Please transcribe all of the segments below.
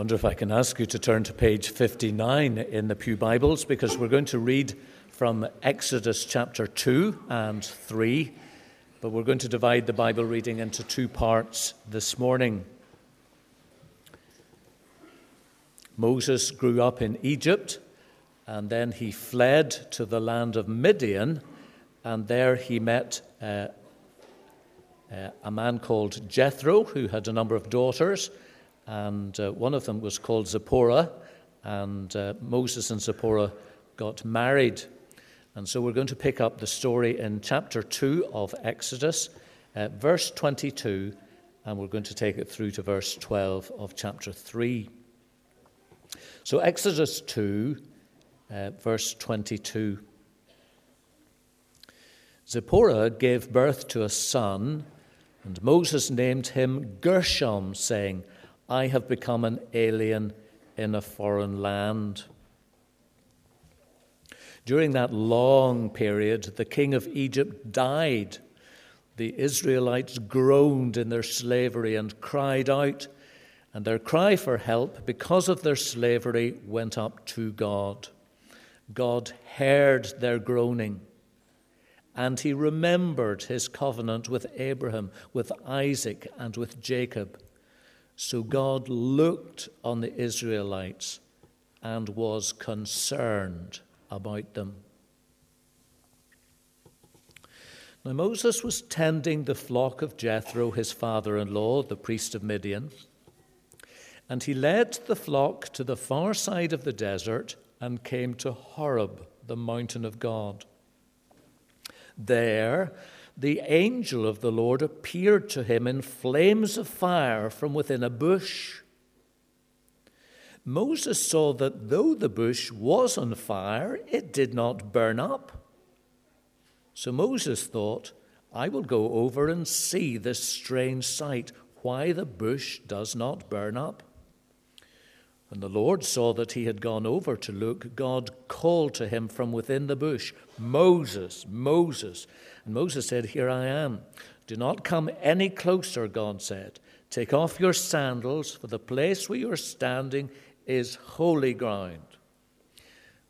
wonder if I can ask you to turn to page 59 in the Pew Bibles because we're going to read from Exodus chapter 2 and 3, but we're going to divide the Bible reading into two parts this morning. Moses grew up in Egypt and then he fled to the land of Midian, and there he met uh, uh, a man called Jethro who had a number of daughters and uh, one of them was called Zipporah, and uh, Moses and Zipporah got married. And so we're going to pick up the story in chapter 2 of Exodus, uh, verse 22, and we're going to take it through to verse 12 of chapter 3. So, Exodus 2, uh, verse 22. Zipporah gave birth to a son, and Moses named him Gershom, saying, I have become an alien in a foreign land. During that long period, the king of Egypt died. The Israelites groaned in their slavery and cried out, and their cry for help because of their slavery went up to God. God heard their groaning, and he remembered his covenant with Abraham, with Isaac, and with Jacob. So God looked on the Israelites and was concerned about them. Now, Moses was tending the flock of Jethro, his father in law, the priest of Midian, and he led the flock to the far side of the desert and came to Horeb, the mountain of God. There, the angel of the Lord appeared to him in flames of fire from within a bush. Moses saw that though the bush was on fire, it did not burn up. So Moses thought, I will go over and see this strange sight, why the bush does not burn up. When the Lord saw that he had gone over to look, God called to him from within the bush, Moses, Moses. And Moses said, Here I am. Do not come any closer, God said. Take off your sandals, for the place where you are standing is holy ground.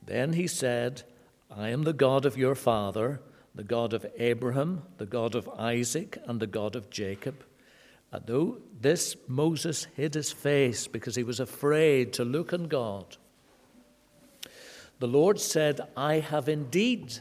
Then he said, I am the God of your father, the God of Abraham, the God of Isaac, and the God of Jacob. And though this Moses hid his face because he was afraid to look on God, the Lord said, I have indeed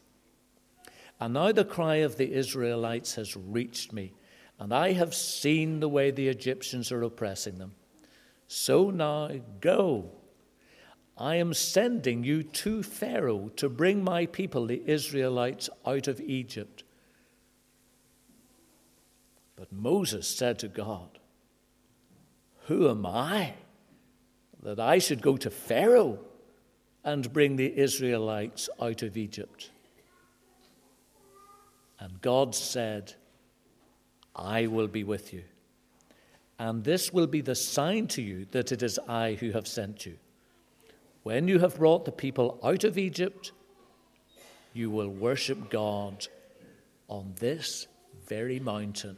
And now the cry of the Israelites has reached me, and I have seen the way the Egyptians are oppressing them. So now go. I am sending you to Pharaoh to bring my people, the Israelites, out of Egypt. But Moses said to God, Who am I that I should go to Pharaoh and bring the Israelites out of Egypt? And God said, I will be with you. And this will be the sign to you that it is I who have sent you. When you have brought the people out of Egypt, you will worship God on this very mountain.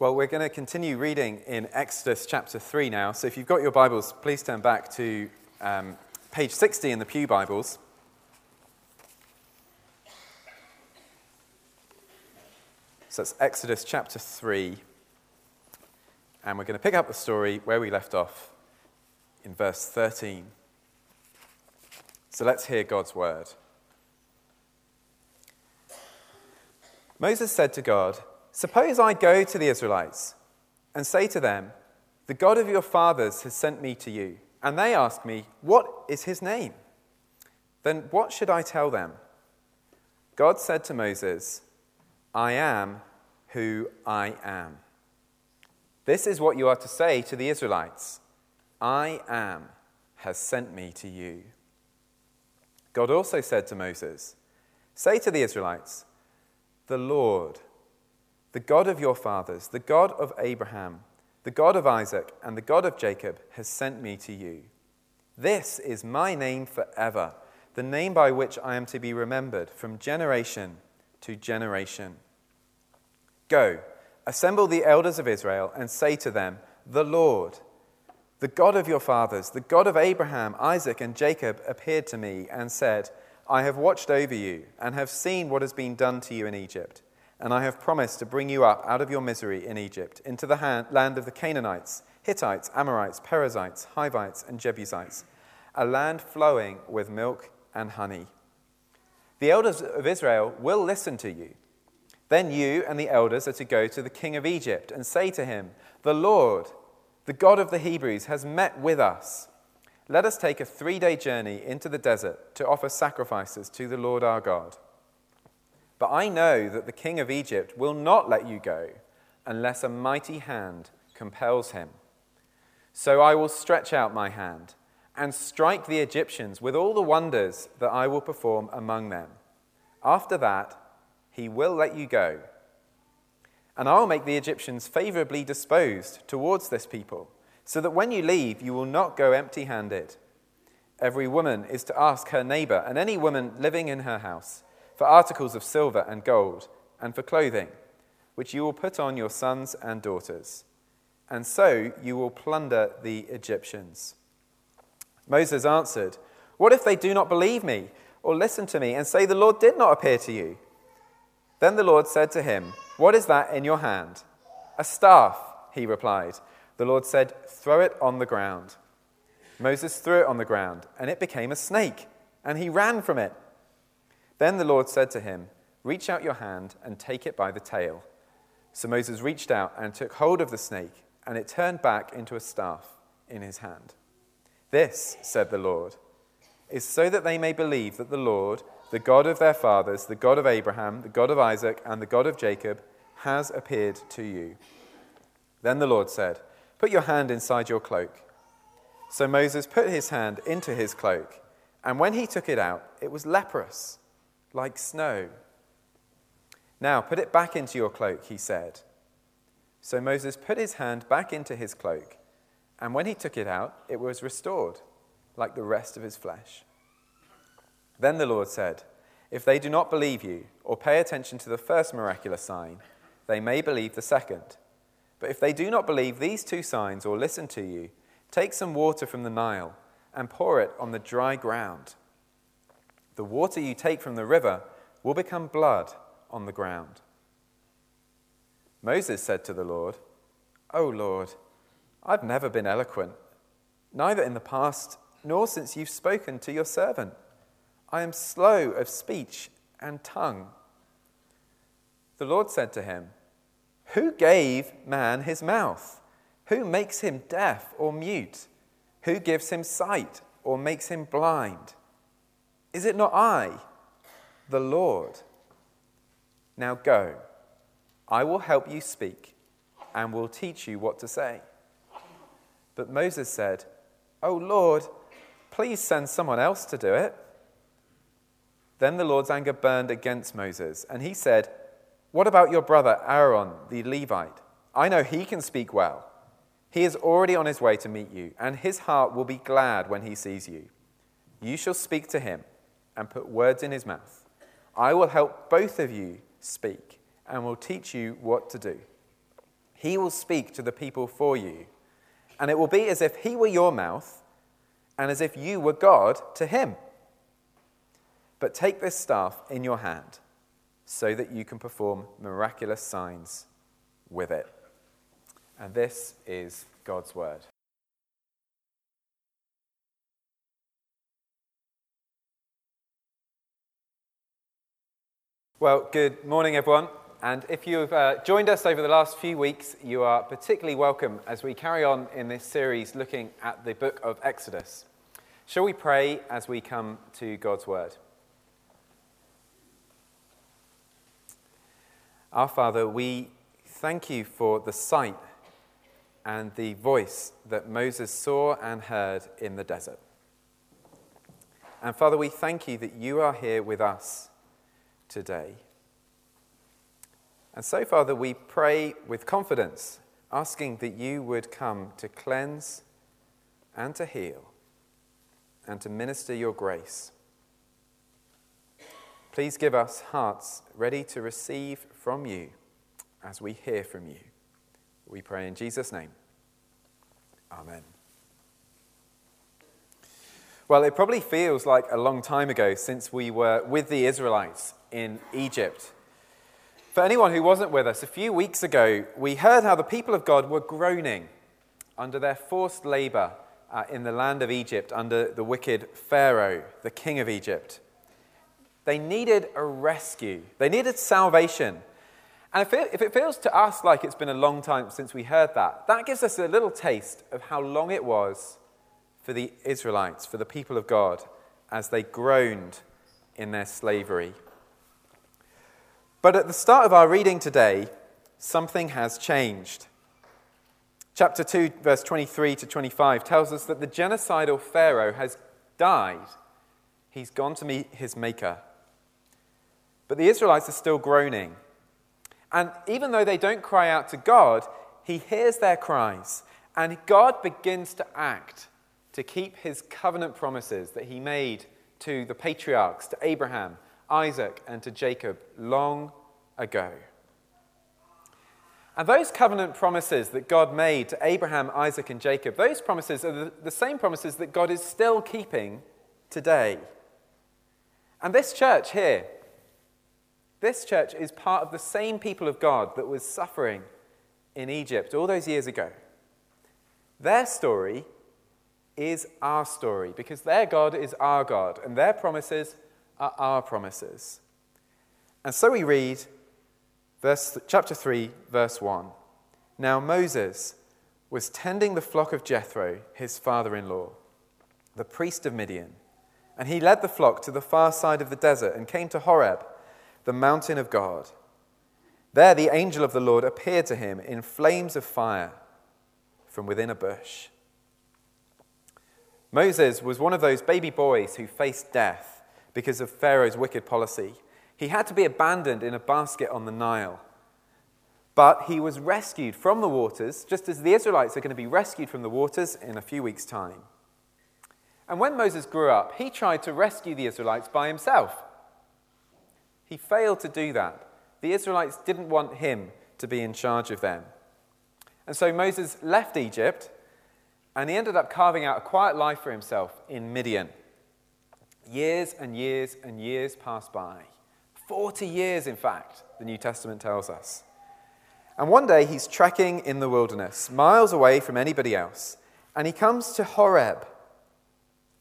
Well, we're going to continue reading in Exodus chapter 3 now. So if you've got your Bibles, please turn back to um, page 60 in the Pew Bibles. So that's Exodus chapter 3. And we're going to pick up the story where we left off in verse 13. So let's hear God's word. Moses said to God, Suppose I go to the Israelites and say to them, The God of your fathers has sent me to you, and they ask me, What is his name? Then what should I tell them? God said to Moses, I am who I am. This is what you are to say to the Israelites I am has sent me to you. God also said to Moses, Say to the Israelites, The Lord, the God of your fathers, the God of Abraham, the God of Isaac, and the God of Jacob, has sent me to you. This is my name forever, the name by which I am to be remembered from generation to generation. Go, assemble the elders of Israel, and say to them, The Lord, the God of your fathers, the God of Abraham, Isaac, and Jacob, appeared to me and said, I have watched over you and have seen what has been done to you in Egypt. And I have promised to bring you up out of your misery in Egypt into the hand, land of the Canaanites, Hittites, Amorites, Perizzites, Hivites, and Jebusites, a land flowing with milk and honey. The elders of Israel will listen to you. Then you and the elders are to go to the king of Egypt and say to him, The Lord, the God of the Hebrews, has met with us. Let us take a three day journey into the desert to offer sacrifices to the Lord our God. But I know that the king of Egypt will not let you go unless a mighty hand compels him. So I will stretch out my hand and strike the Egyptians with all the wonders that I will perform among them. After that, he will let you go and I'll make the Egyptians favorably disposed towards this people, so that when you leave, you will not go empty handed. Every woman is to ask her neighbor, and any woman living in her house, for articles of silver and gold, and for clothing, which you will put on your sons and daughters. And so you will plunder the Egyptians. Moses answered, What if they do not believe me, or listen to me, and say, The Lord did not appear to you? Then the Lord said to him, What is that in your hand? A staff, he replied. The Lord said, Throw it on the ground. Moses threw it on the ground, and it became a snake, and he ran from it. Then the Lord said to him, Reach out your hand and take it by the tail. So Moses reached out and took hold of the snake, and it turned back into a staff in his hand. This, said the Lord, is so that they may believe that the Lord, the God of their fathers, the God of Abraham, the God of Isaac, and the God of Jacob, has appeared to you. Then the Lord said, Put your hand inside your cloak. So Moses put his hand into his cloak, and when he took it out, it was leprous, like snow. Now put it back into your cloak, he said. So Moses put his hand back into his cloak, and when he took it out, it was restored, like the rest of his flesh. Then the Lord said, If they do not believe you or pay attention to the first miraculous sign, they may believe the second. But if they do not believe these two signs or listen to you, take some water from the Nile and pour it on the dry ground. The water you take from the river will become blood on the ground. Moses said to the Lord, O Lord, I've never been eloquent, neither in the past nor since you've spoken to your servant. I am slow of speech and tongue. The Lord said to him, Who gave man his mouth? Who makes him deaf or mute? Who gives him sight or makes him blind? Is it not I, the Lord? Now go, I will help you speak and will teach you what to say. But Moses said, O Lord, please send someone else to do it. Then the Lord's anger burned against Moses, and he said, What about your brother Aaron, the Levite? I know he can speak well. He is already on his way to meet you, and his heart will be glad when he sees you. You shall speak to him and put words in his mouth. I will help both of you speak and will teach you what to do. He will speak to the people for you, and it will be as if he were your mouth and as if you were God to him. But take this staff in your hand so that you can perform miraculous signs with it. And this is God's word. Well, good morning, everyone. And if you've uh, joined us over the last few weeks, you are particularly welcome as we carry on in this series looking at the book of Exodus. Shall we pray as we come to God's word? Our Father, we thank you for the sight and the voice that Moses saw and heard in the desert. And Father, we thank you that you are here with us today. And so, Father, we pray with confidence, asking that you would come to cleanse and to heal and to minister your grace. Please give us hearts ready to receive from you as we hear from you. We pray in Jesus' name. Amen. Well, it probably feels like a long time ago since we were with the Israelites in Egypt. For anyone who wasn't with us, a few weeks ago, we heard how the people of God were groaning under their forced labor uh, in the land of Egypt under the wicked Pharaoh, the king of Egypt. They needed a rescue, they needed salvation. And if it, if it feels to us like it's been a long time since we heard that, that gives us a little taste of how long it was for the Israelites, for the people of God, as they groaned in their slavery. But at the start of our reading today, something has changed. Chapter 2, verse 23 to 25 tells us that the genocidal Pharaoh has died. He's gone to meet his maker. But the Israelites are still groaning. And even though they don't cry out to God, he hears their cries. And God begins to act to keep his covenant promises that he made to the patriarchs, to Abraham, Isaac, and to Jacob long ago. And those covenant promises that God made to Abraham, Isaac, and Jacob, those promises are the, same promises that God is still keeping today. And this church here, this church is part of the same people of God that was suffering in Egypt all those years ago. Their story is our story because their God is our God and their promises are our promises. And so we read verse, chapter 3, verse 1. Now Moses was tending the flock of Jethro, his father in law, the priest of Midian, and he led the flock to the far side of the desert and came to Horeb the mountain of God. There the angel of the Lord appeared to him in flames of fire from within a bush. Moses was one of those baby boys who faced death because of Pharaoh's wicked policy. He had to be abandoned in a basket on the Nile. But he was rescued from the waters, just as the Israelites are going to be rescued from the waters in a few weeks' time. And when Moses grew up, he tried to rescue the Israelites by himself. He failed to do that. The Israelites didn't want him to be in charge of them. And so Moses left Egypt and he ended up carving out a quiet life for himself in Midian. Years and years and years pass by. 40 years, in fact, the New Testament tells us. And one day he's trekking in the wilderness, miles away from anybody else, and he comes to Horeb,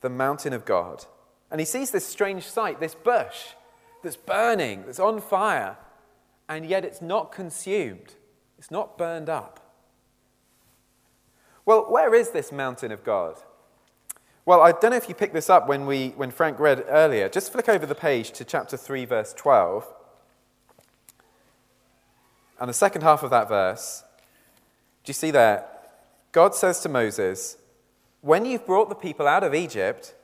the mountain of God. And he sees this strange sight, this bush that's burning, that's on fire, and yet it's not consumed, it's not burned up. Well, where is this mountain of God? Well, I don't know if you picked this up when, we, when Frank read earlier. Just flick over the page to chapter 3, verse 12. And the second half of that verse, do you see there? God says to Moses, When you've brought the people out of Egypt,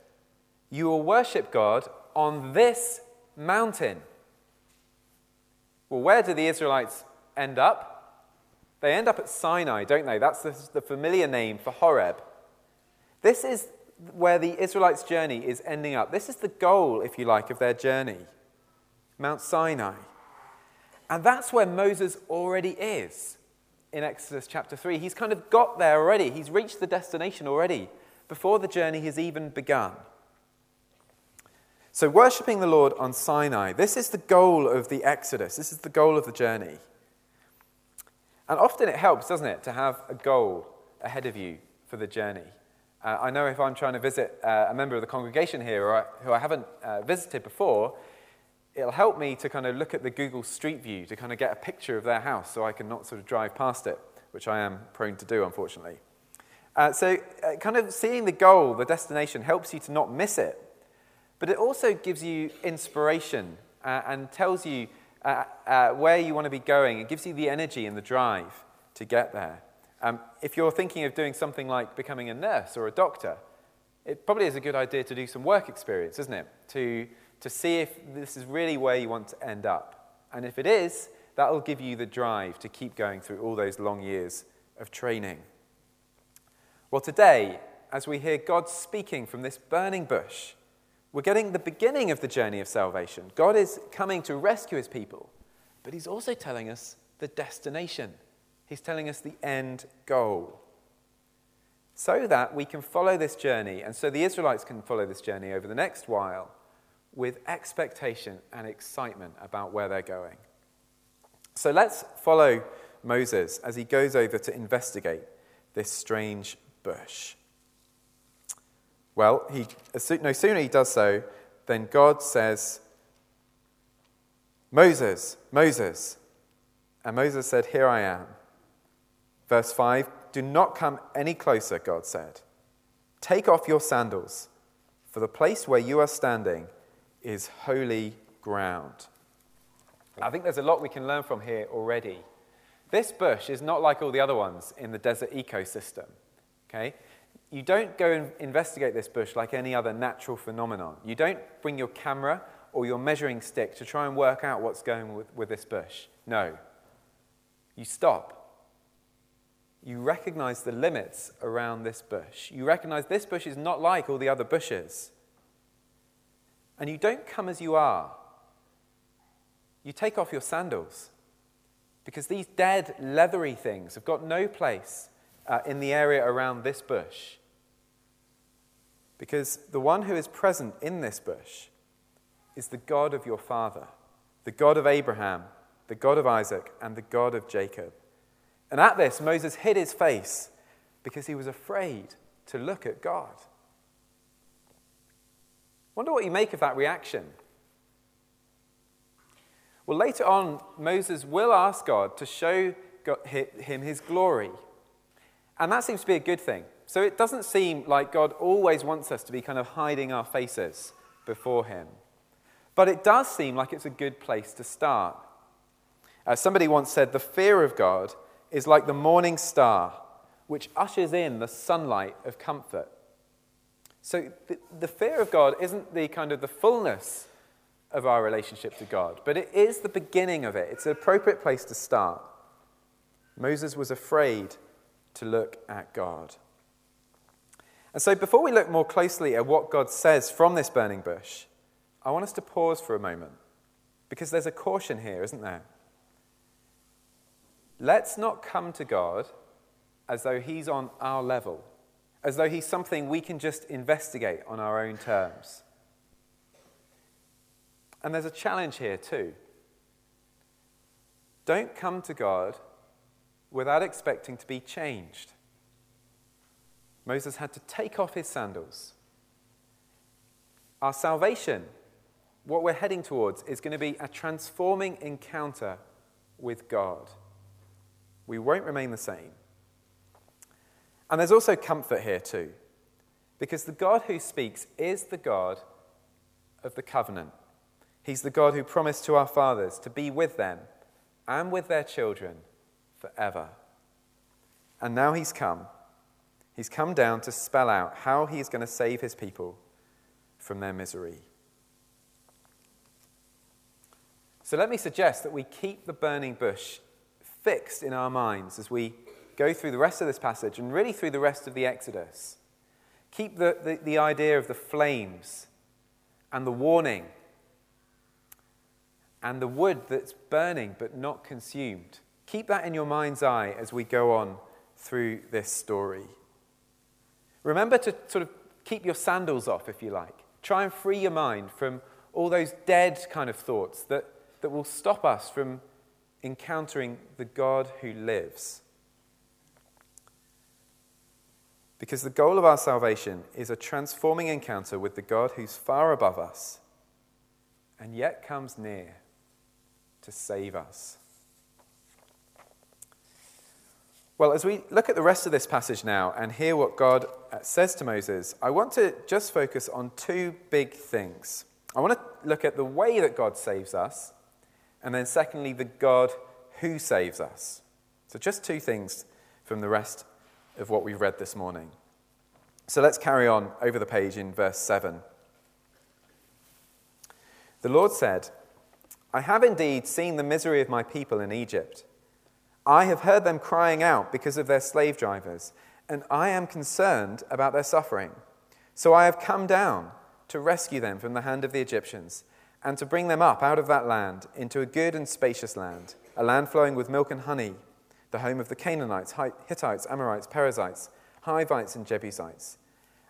you will worship God on this mountain. Well, where do the Israelites end up? They end up at Sinai, don't they? That's the, the familiar name for Horeb. This is where the Israelites' journey is ending up. This is the goal, if you like, of their journey Mount Sinai. And that's where Moses already is in Exodus chapter 3. He's kind of got there already, he's reached the destination already before the journey has even begun. So, worshipping the Lord on Sinai, this is the goal of the Exodus, this is the goal of the journey. And often it helps, doesn't it, to have a goal ahead of you for the journey. Uh, I know if I'm trying to visit uh, a member of the congregation here or, who I haven't uh, visited before, it'll help me to kind of look at the Google Street View to kind of get a picture of their house so I can not sort of drive past it, which I am prone to do, unfortunately. Uh, so, uh, kind of seeing the goal, the destination, helps you to not miss it but it also gives you inspiration uh, and tells you where you want to be going. It gives you the energy and the drive to get there. Um, if you're thinking of doing something like becoming a nurse or a doctor, it probably is a good idea to do some work experience, isn't it? To, to see if this is really where you want to end up. And if it is, that will give you the drive to keep going through all those long years of training. Well, today, as we hear God speaking from this burning bush, we're getting the beginning of the journey of salvation. God is coming to rescue his people, but he's also telling us the destination. He's telling us the end goal. So that we can follow this journey, and so the Israelites can follow this journey over the next while with expectation and excitement about where they're going. So let's follow Moses as he goes over to investigate this strange bush. Well, he, no sooner he does so than God says, Moses, Moses. And Moses said, Here I am. Verse 5 Do not come any closer, God said. Take off your sandals, for the place where you are standing is holy ground. I think there's a lot we can learn from here already. This bush is not like all the other ones in the desert ecosystem. Okay? You don't go and investigate this bush like any other natural phenomenon. You don't bring your camera or your measuring stick to try and work out what's going with, with this bush. No. You stop. You recognize the limits around this bush. You recognize this bush is not like all the other bushes. And you don't come as you are. You take off your sandals because these dead, leathery things have got no place uh, in the area around this bush. Because the one who is present in this bush is the God of your father, the God of Abraham, the God of Isaac, and the God of Jacob. And at this, Moses hid his face because he was afraid to look at God. Wonder what you make of that reaction. Well, later on, Moses will ask God to show him his glory and that seems to be a good thing. So it doesn't seem like God always wants us to be kind of hiding our faces before Him. But it does seem like it's a good place to start. As somebody once said, the fear of God is like the morning star, which ushers in the sunlight of comfort. So the, the fear of God isn't the kind of the fullness of our relationship to God, but it is the beginning of it. It's an appropriate place to start. Moses was afraid to look at God. And so, before we look more closely at what God says from this burning bush, I want us to pause for a moment because there's a caution here, isn't there? Let's not come to God as though He's on our level, as though He's something we can just investigate on our own terms. And there's a challenge here, too. Don't come to God without expecting to be changed. Moses had to take off his sandals. Our salvation, what we're heading towards, is going to be a transforming encounter with God. We won't remain the same. And there's also comfort here, too, because the God who speaks is the God of the covenant. He's the God who promised to our fathers to be with them and with their children forever. And now he's come. He's come down to spell out how he's going to save his people from their misery. So let me suggest that we keep the burning bush fixed in our minds as we go through the rest of this passage and really through the rest of the Exodus. Keep the, the, the idea of the flames and the warning and the wood that's burning but not consumed Keep that in your mind's eye as we go on through this story. Remember to sort of keep your sandals off, if you like. Try and free your mind from all those dead kind of thoughts that, that will stop us from encountering the God who lives. Because the goal of our salvation is a transforming encounter with the God who's far above us and yet comes near to save us. Well, as we look at the rest of this passage now and hear what God uh, says to Moses, I want to just focus on two big things. I want to look at the way that God saves us And then, secondly, the God who saves us. So, just two things from the rest of what we've read this morning. So, let's carry on over the page in verse 7. The Lord said, I have indeed seen the misery of my people in Egypt. I have heard them crying out because of their slave drivers, and I am concerned about their suffering. So I have come down to rescue them from the hand of the Egyptians, and to bring them up out of that land into a good and spacious land, a land flowing with milk and honey, the home of the Canaanites, Hittites, Amorites, Perizzites, Hivites, and Jebusites.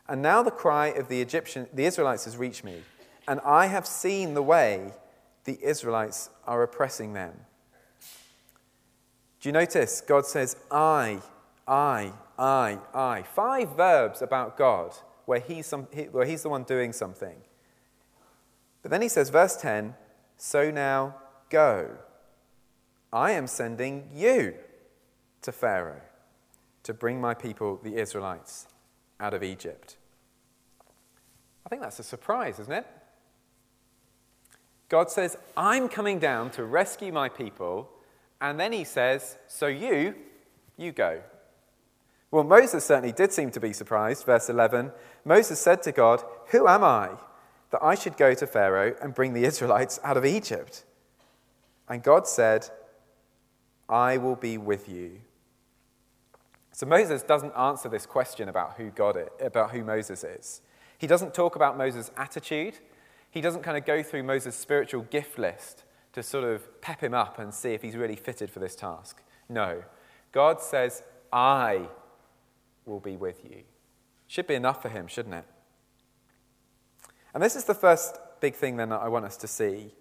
And now the cry of the Egyptian, the Israelites has reached me, and I have seen the way the Israelites are oppressing them. Do you notice? God says, I, I, I, I. Five verbs about God where he's, some, where he's the one doing something. But then he says, verse 10 So now go. I am sending you to Pharaoh to bring my people, the Israelites, out of Egypt. I think that's a surprise, isn't it? God says, I'm coming down to rescue my people. And then he says, So you, you go. Well, Moses certainly did seem to be surprised. Verse 11 Moses said to God, Who am I that I should go to Pharaoh and bring the Israelites out of Egypt? And God said, I will be with you. So Moses doesn't answer this question about who God is, about who Moses is. He doesn't talk about Moses' attitude he doesn't kind of go through Moses' spiritual gift list to sort of pep him up and see if he's really fitted for this task. No. God says, I will be with you. Should be enough for him, shouldn't it? And this is the first big thing then that I want us to see.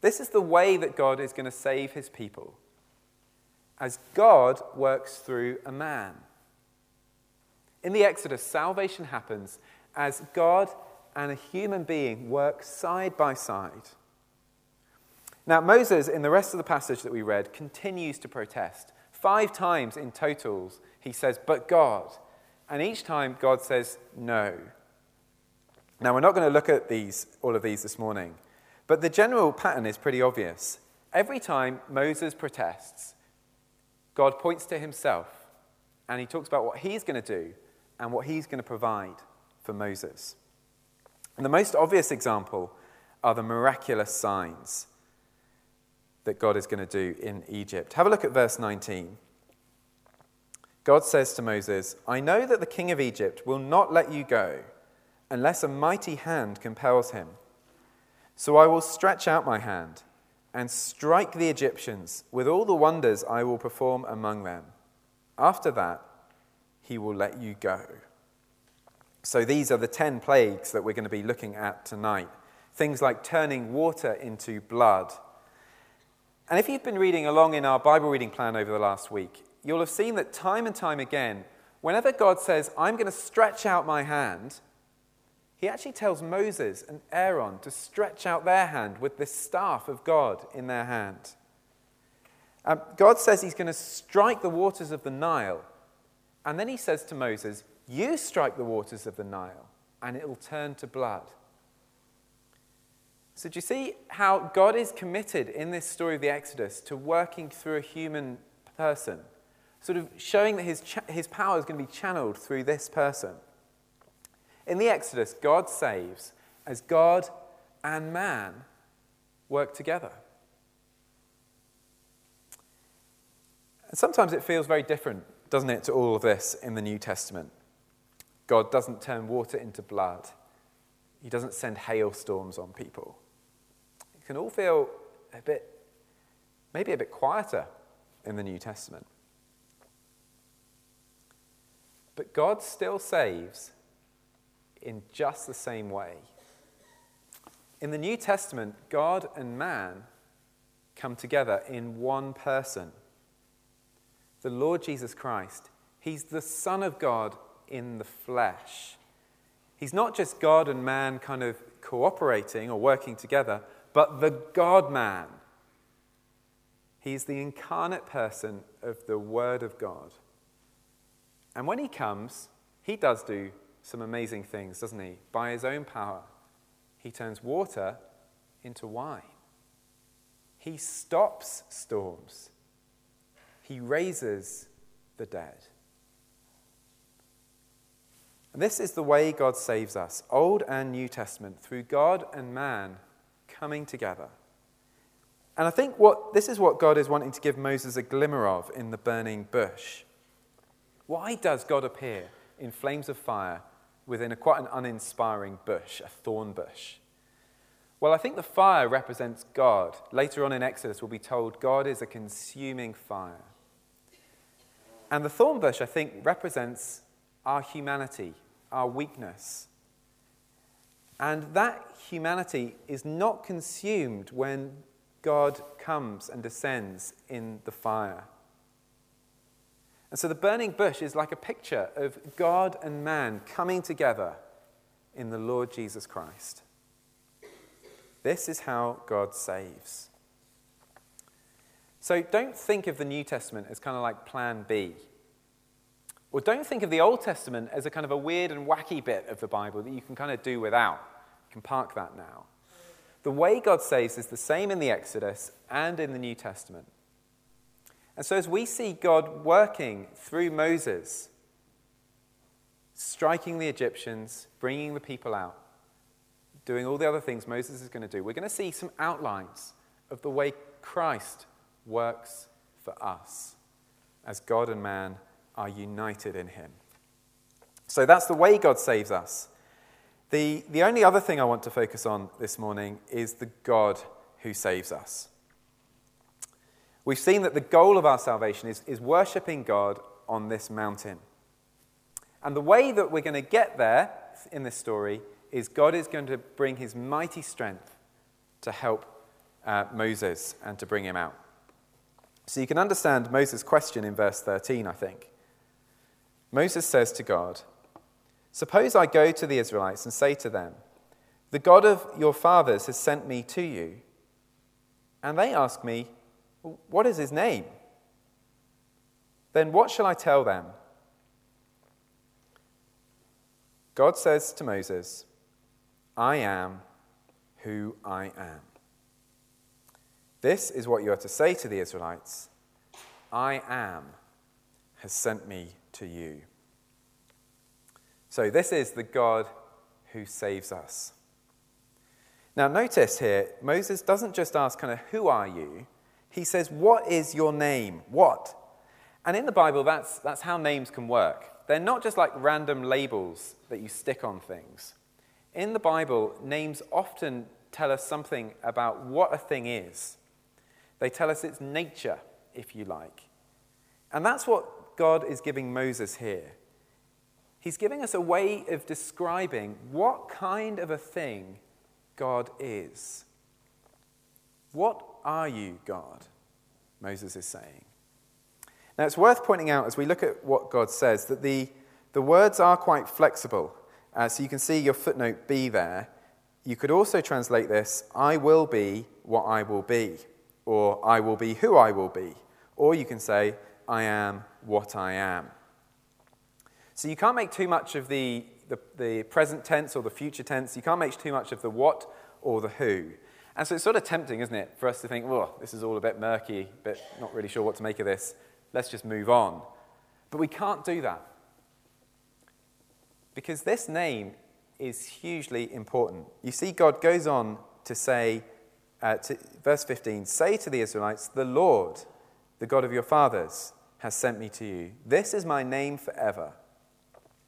This is the way that God is going to save his people. As God works through a man. In the Exodus, salvation happens as God and a human being work side by side. Now, Moses, in the rest of the passage that we read, continues to protest. Five times in totals, he says, But God. And each time, God says, No. Now, we're not going to look at these, all of these this morning, but the general pattern is pretty obvious. Every time Moses protests, God points to himself and he talks about what he's going to do and what he's going to provide for Moses. And the most obvious example are the miraculous signs that God is going to do in Egypt. Have a look at verse 19. God says to Moses, I know that the king of Egypt will not let you go unless a mighty hand compels him. So I will stretch out my hand and strike the Egyptians with all the wonders I will perform among them. After that, he will let you go. So these are the 10 plagues that we're going to be looking at tonight. Things like turning water into blood. And if you've been reading along in our Bible reading plan over the last week, you'll have seen that time and time again, whenever God says, I'm going to stretch out my hand, he actually tells Moses and Aaron to stretch out their hand with the staff of God in their hand. Um, God says he's going to strike the waters of the Nile. And then he says to Moses, you strike the waters of the Nile, and it will turn to blood. So, do you see how God is committed in this story of the Exodus to working through a human person? Sort of showing that his, cha- his power is going to be channeled through this person. In the Exodus, God saves as God and man work together. And sometimes it feels very different, doesn't it, to all of this in the New Testament. God doesn't turn water into blood. He doesn't send hailstorms on people. It can all feel a bit, maybe a bit quieter in the New Testament. But God still saves in just the same way. In the New Testament, God and man come together in one person. The Lord Jesus Christ. He's the Son of God in the flesh. He's not just God and man kind of cooperating or working together, but the God man. He's the incarnate person of the Word of God. And when he comes, he does do some amazing things, doesn't he? By his own power, he turns water into wine. He stops storms. He raises the dead. And this is the way God saves us, Old and New Testament, through God and man coming together. And I think what, this is what God is wanting to give Moses a glimmer of in the burning bush. Why does God appear in flames of fire within a quite an uninspiring bush, a thorn bush? Well, I think the fire represents God. Later on in Exodus, we'll be told God is a consuming fire. And the thorn bush, I think, represents our humanity, our weakness. And that humanity is not consumed when God comes and descends in the fire. And so the burning bush is like a picture of God and man coming together in the Lord Jesus Christ. This is how God saves. So don't think of the New Testament as kind of like plan B. Or don't think of the Old Testament as a kind of a weird and wacky bit of the Bible that you can kind of do without. You can park that now. The way God saves is the same in the Exodus and in the New Testament. And so, as we see God working through Moses, striking the Egyptians, bringing the people out, doing all the other things Moses is going to do, we're going to see some outlines of the way Christ works for us as God and man are united in him. So that's the way God saves us. The, the only other thing I want to focus on this morning is the God who saves us. We've seen that the goal of our salvation is, is worshipping God on this mountain. And the way that we're going to get there in this story is God is going to bring his mighty strength to help uh, Moses and to bring him out. So you can understand Moses' question in verse 13, I think. Moses says to God, Suppose I go to the Israelites and say to them, The God of your fathers has sent me to you. And they ask me, What is his name? Then what shall I tell them? God says to Moses, I am who I am. This is what you are to say to the Israelites I am has sent me to you. So, this is the God who saves us. Now, notice here, Moses doesn't just ask, kind of, who are you? He says, what is your name? What? And in the Bible, that's, that's how names can work. They're not just like random labels that you stick on things. In the Bible, names often tell us something about what a thing is. They tell us its nature, if you like. And that's what God is giving Moses here. He's giving us a way of describing what kind of a thing God is. What are you, God? Moses is saying. Now, it's worth pointing out as we look at what God says that the, the words are quite flexible. Uh, so you can see your footnote B there. You could also translate this I will be what I will be, or I will be who I will be. Or you can say, I am what I am. So you can't make too much of the, the, the, present tense or the future tense. You can't make too much of the what or the who. And so it's sort of tempting, isn't it, for us to think, well, this is all a bit murky, but not really sure what to make of this. Let's just move on. But we can't do that. Because this name is hugely important. You see, God goes on to say, uh, to, verse 15, say to the Israelites, the Lord, the God of your fathers, has sent me to you. This is my name forever,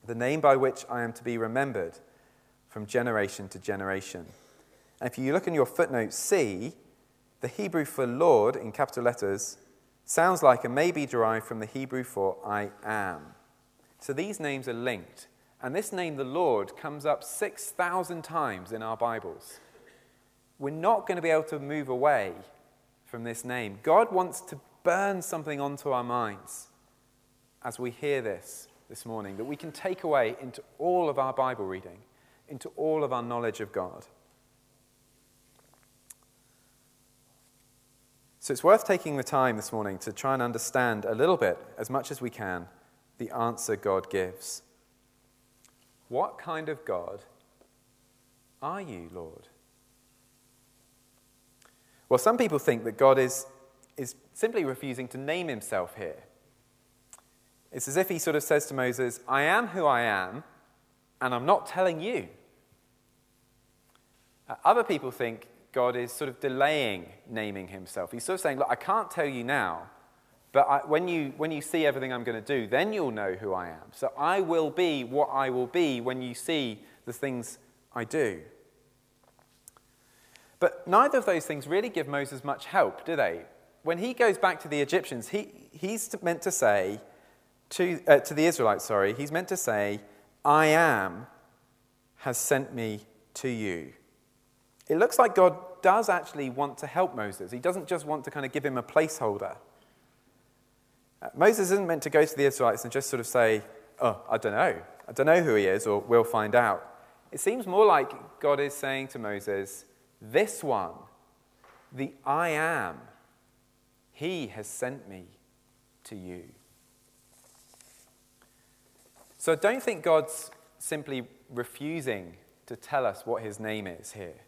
the name by which I am to be remembered from generation to generation. And if you look in your footnote C, the Hebrew for Lord in capital letters sounds like and may be derived from the Hebrew for I am. So these names are linked. And this name, the Lord, comes up 6,000 times in our Bibles. We're not going to be able to move away from this name. God wants to burn something onto our minds as we hear this this morning that we can take away into all of our Bible reading, into all of our knowledge of God. So it's worth taking the time this morning to try and understand a little bit, as much as we can, the answer God gives. What kind of God are you, Lord? Well, some people think that God is, is simply refusing to name himself here. It's as if he sort of says to Moses, I am who I am, and I'm not telling you. Uh, other people think God is sort of delaying naming himself. He's sort of saying, Look, I can't tell you now, but I, when, you, when you see everything I'm going to do, then you'll know who I am. So I will be what I will be when you see the things I do. But neither of those things really give Moses much help, do they? When he goes back to the Egyptians, he, he's meant to say, to, uh, to the Israelites, sorry, he's meant to say, I am has sent me to you. It looks like God does actually want to help Moses. He doesn't just want to kind of give him a placeholder. Uh, Moses isn't meant to go to the Israelites and just sort of say, Oh, I don't know. I don't know who he is, or we'll find out. It seems more like God is saying to Moses, This one, the I am, he has sent me to you. So I don't think God's simply refusing to tell us what his name is here.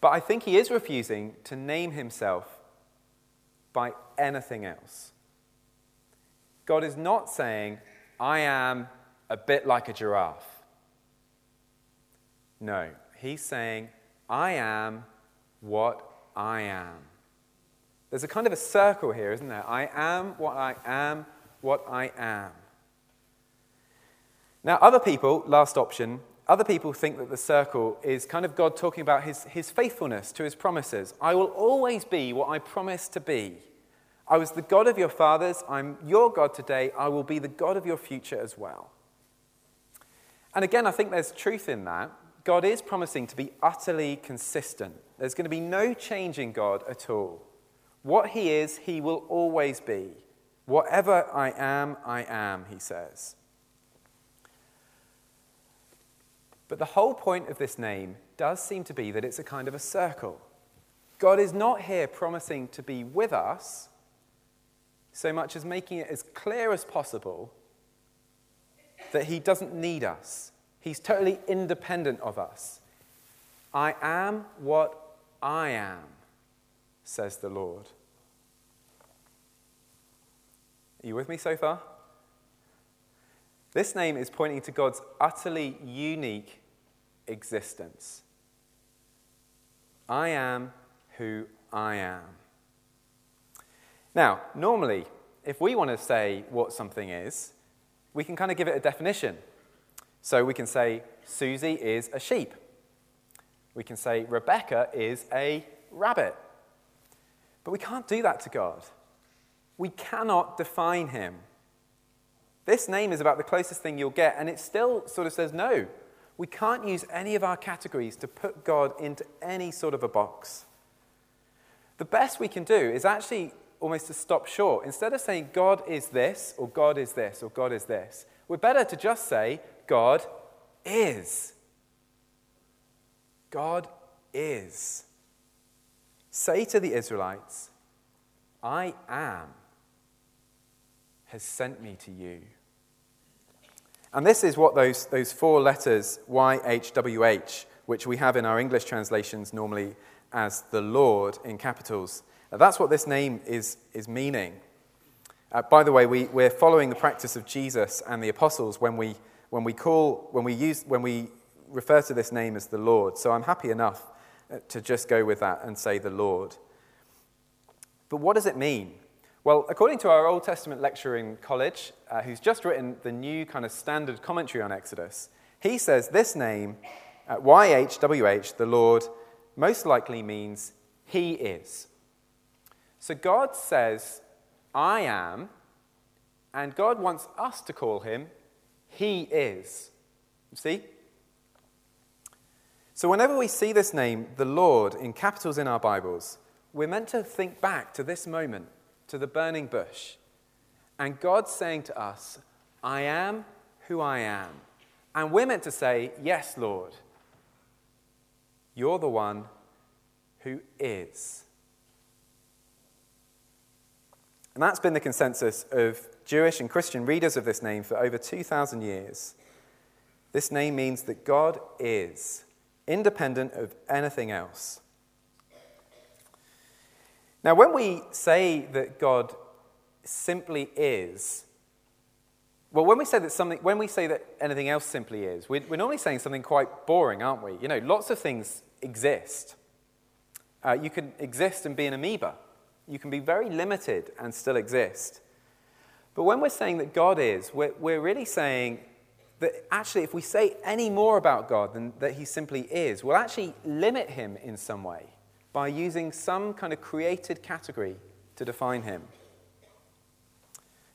But I think he is refusing to name himself by anything else. God is not saying, I am a bit like a giraffe. No, he's saying, I am what I am. There's a kind of a circle here, isn't there? I am what I am, what I am. Now, other people, last option, other people think that the circle is kind of God talking about his, his faithfulness to his promises. I will always be what I promised to be. I was the God of your fathers. I'm your God today. I will be the God of your future as well. And again, I think there's truth in that. God is promising to be utterly consistent. There's going to be no change in God at all. What He is, He will always be. Whatever I am, I am, He says. But the whole point of this name does seem to be that it's a kind of a circle. God is not here promising to be with us so much as making it as clear as possible that He doesn't need us. He's totally independent of us. I am what I am, says the Lord. Are you with me so far? This name is pointing to God's utterly unique existence. I am who I am. Now, normally, if we want to say what something is, we can kind of give it a definition. So we can say, Susie is a sheep. We can say, Rebecca is a rabbit. But we can't do that to God. We cannot define him. This name is about the closest thing you'll get, and it still sort of says no. We can't use any of our categories to put God into any sort of a box. The best we can do is actually almost to stop short. Instead of saying God is this, or God is this, or God is this, we're better to just say God is. God is. Say to the Israelites, I am has sent me to you. And this is what those, those four letters, YHWH, which we have in our English translations normally as the Lord in capitals, that's what this name is, is meaning. Uh, by the way, we, we're following the practice of Jesus and the apostles when we, when we call, when we use, when we refer to this name as the Lord. So I'm happy enough uh, to just go with that and say the Lord. But what does it mean? Well, according to our Old Testament lecturer in college, uh, who's just written the new kind of standard commentary on Exodus, he says this name, uh, YHWH, the Lord, most likely means He is. So God says, I am, and God wants us to call Him He is. See? So whenever we see this name, the Lord, in capitals in our Bibles, we're meant to think back to this moment to the burning bush. And God's saying to us, I am who I am. And we're meant to say, Yes, Lord, you're the one who is. And that's been the consensus of Jewish and Christian readers of this name for over 2,000 years. This name means that God is, independent of anything else. Now, when we say that God simply is, well, when we say that something, when we say that anything else simply is, we're, we're normally saying something quite boring, aren't we? You know, lots of things exist. Uh, you can exist and be an amoeba. You can be very limited and still exist. But when we're saying that God is, we're, we're really saying that actually, if we say any more about God than that He simply is, we'll actually limit Him in some way by using some kind of created category to define Him.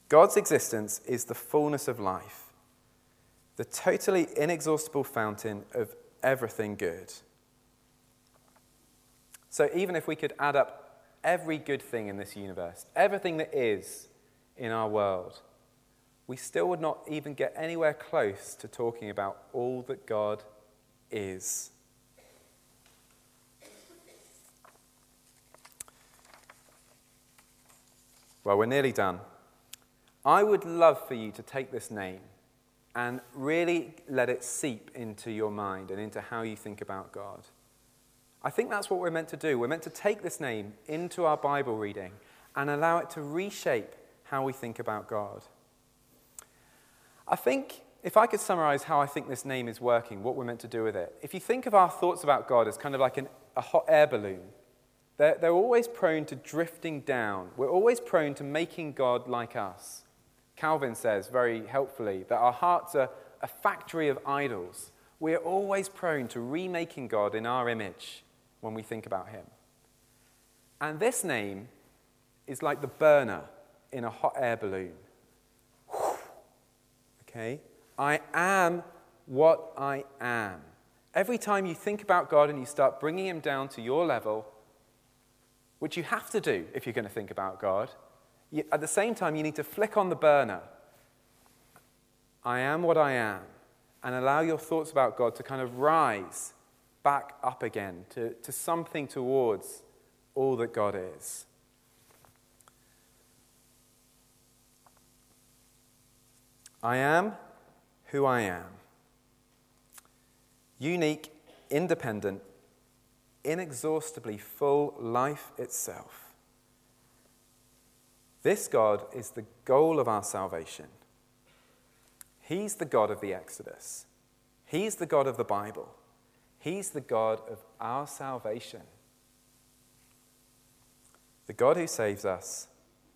God's existence is the fullness of life, the totally inexhaustible fountain of everything good. So, even if we could add up every good thing in this universe, everything that is in our world, we still would not even get anywhere close to talking about all that God is. Well, we're nearly done. I would love for you to take this name and really let it seep into your mind and into how you think about God. I think that's what we're meant to do. We're meant to take this name into our Bible reading and allow it to reshape how we think about God. I think if I could summarize how I think this name is working, what we're meant to do with it, if you think of our thoughts about God as kind of like an, a hot air balloon, they're, they're always prone to drifting down. We're always prone to making God like us. Calvin says very helpfully that our hearts are a factory of idols. We are always prone to remaking God in our image when we think about him. And this name is like the burner in a hot air balloon. Okay? I am what I am. Every time you think about God and you start bringing him down to your level, which you have to do if you're going to think about God, at the same time, you need to flick on the burner. I am what I am. And allow your thoughts about God to kind of rise back up again to, to something towards all that God is. I am who I am. Unique, independent, inexhaustibly full life itself. This God is the goal of our salvation. He's the God of the Exodus. He's the God of the Bible. He's the God of our salvation. The God who saves us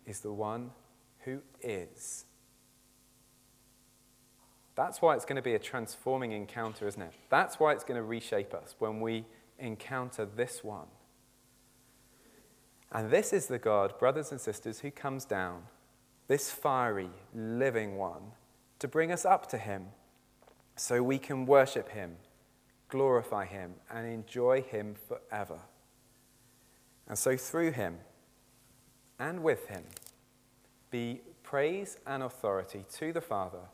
is the one who is. That's why it's going to be a transforming encounter, isn't it? That's why it's going to reshape us when we encounter this one. And this is the God, brothers and sisters, who comes down, this fiery, living one, to bring us up to Him so we can worship Him glorify Him, and enjoy Him forever. And so, through Him and with Him, be praise and authority to the Father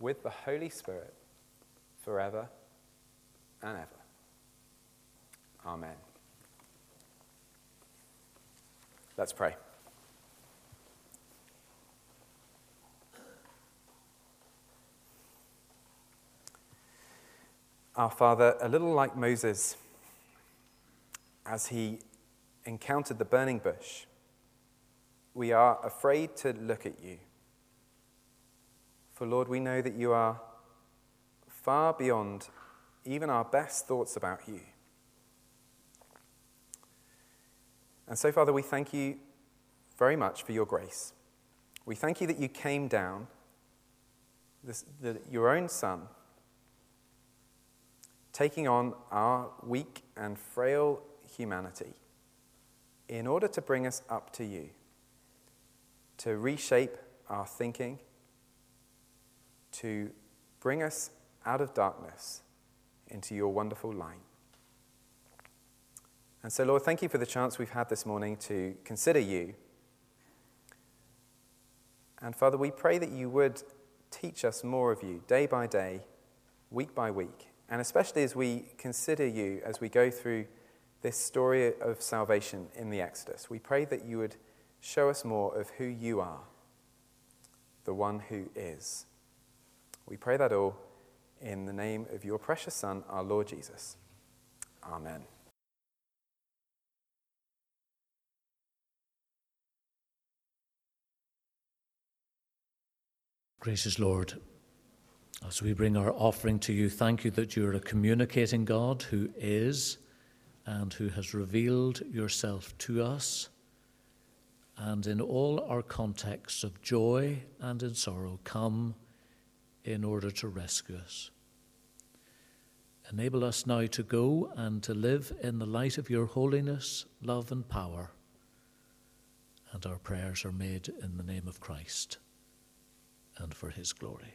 with the Holy Spirit forever and ever. Amen. Let's pray. Our Father, a little like Moses, as he encountered the burning bush, we are afraid to look at you. For, Lord, we know that you are far beyond even our best thoughts about you. And so, Father, we thank you very much for your grace. We thank you that you came down, this, the, your own Son taking on our weak and frail humanity in order to bring us up to you, to reshape our thinking, to bring us out of darkness into your wonderful light. And so, Lord, thank you for the chance we've had this morning to consider you. And Father, we pray that you would teach us more of you day by day, week by week. And especially as we consider you as we go through this story of salvation in the Exodus, we pray that you would show us more of who you are, the one who is. We pray that all in the name of your precious Son, our Lord Jesus. Amen. Gracious Lord, as we bring our offering to you, thank you that you're a communicating God who is and who has revealed yourself to us. And in all our contexts of joy and in sorrow, come in order to rescue us. Enable us now to go and to live in the light of your holiness, love, and power. And our prayers are made in the name of Christ and for his glory.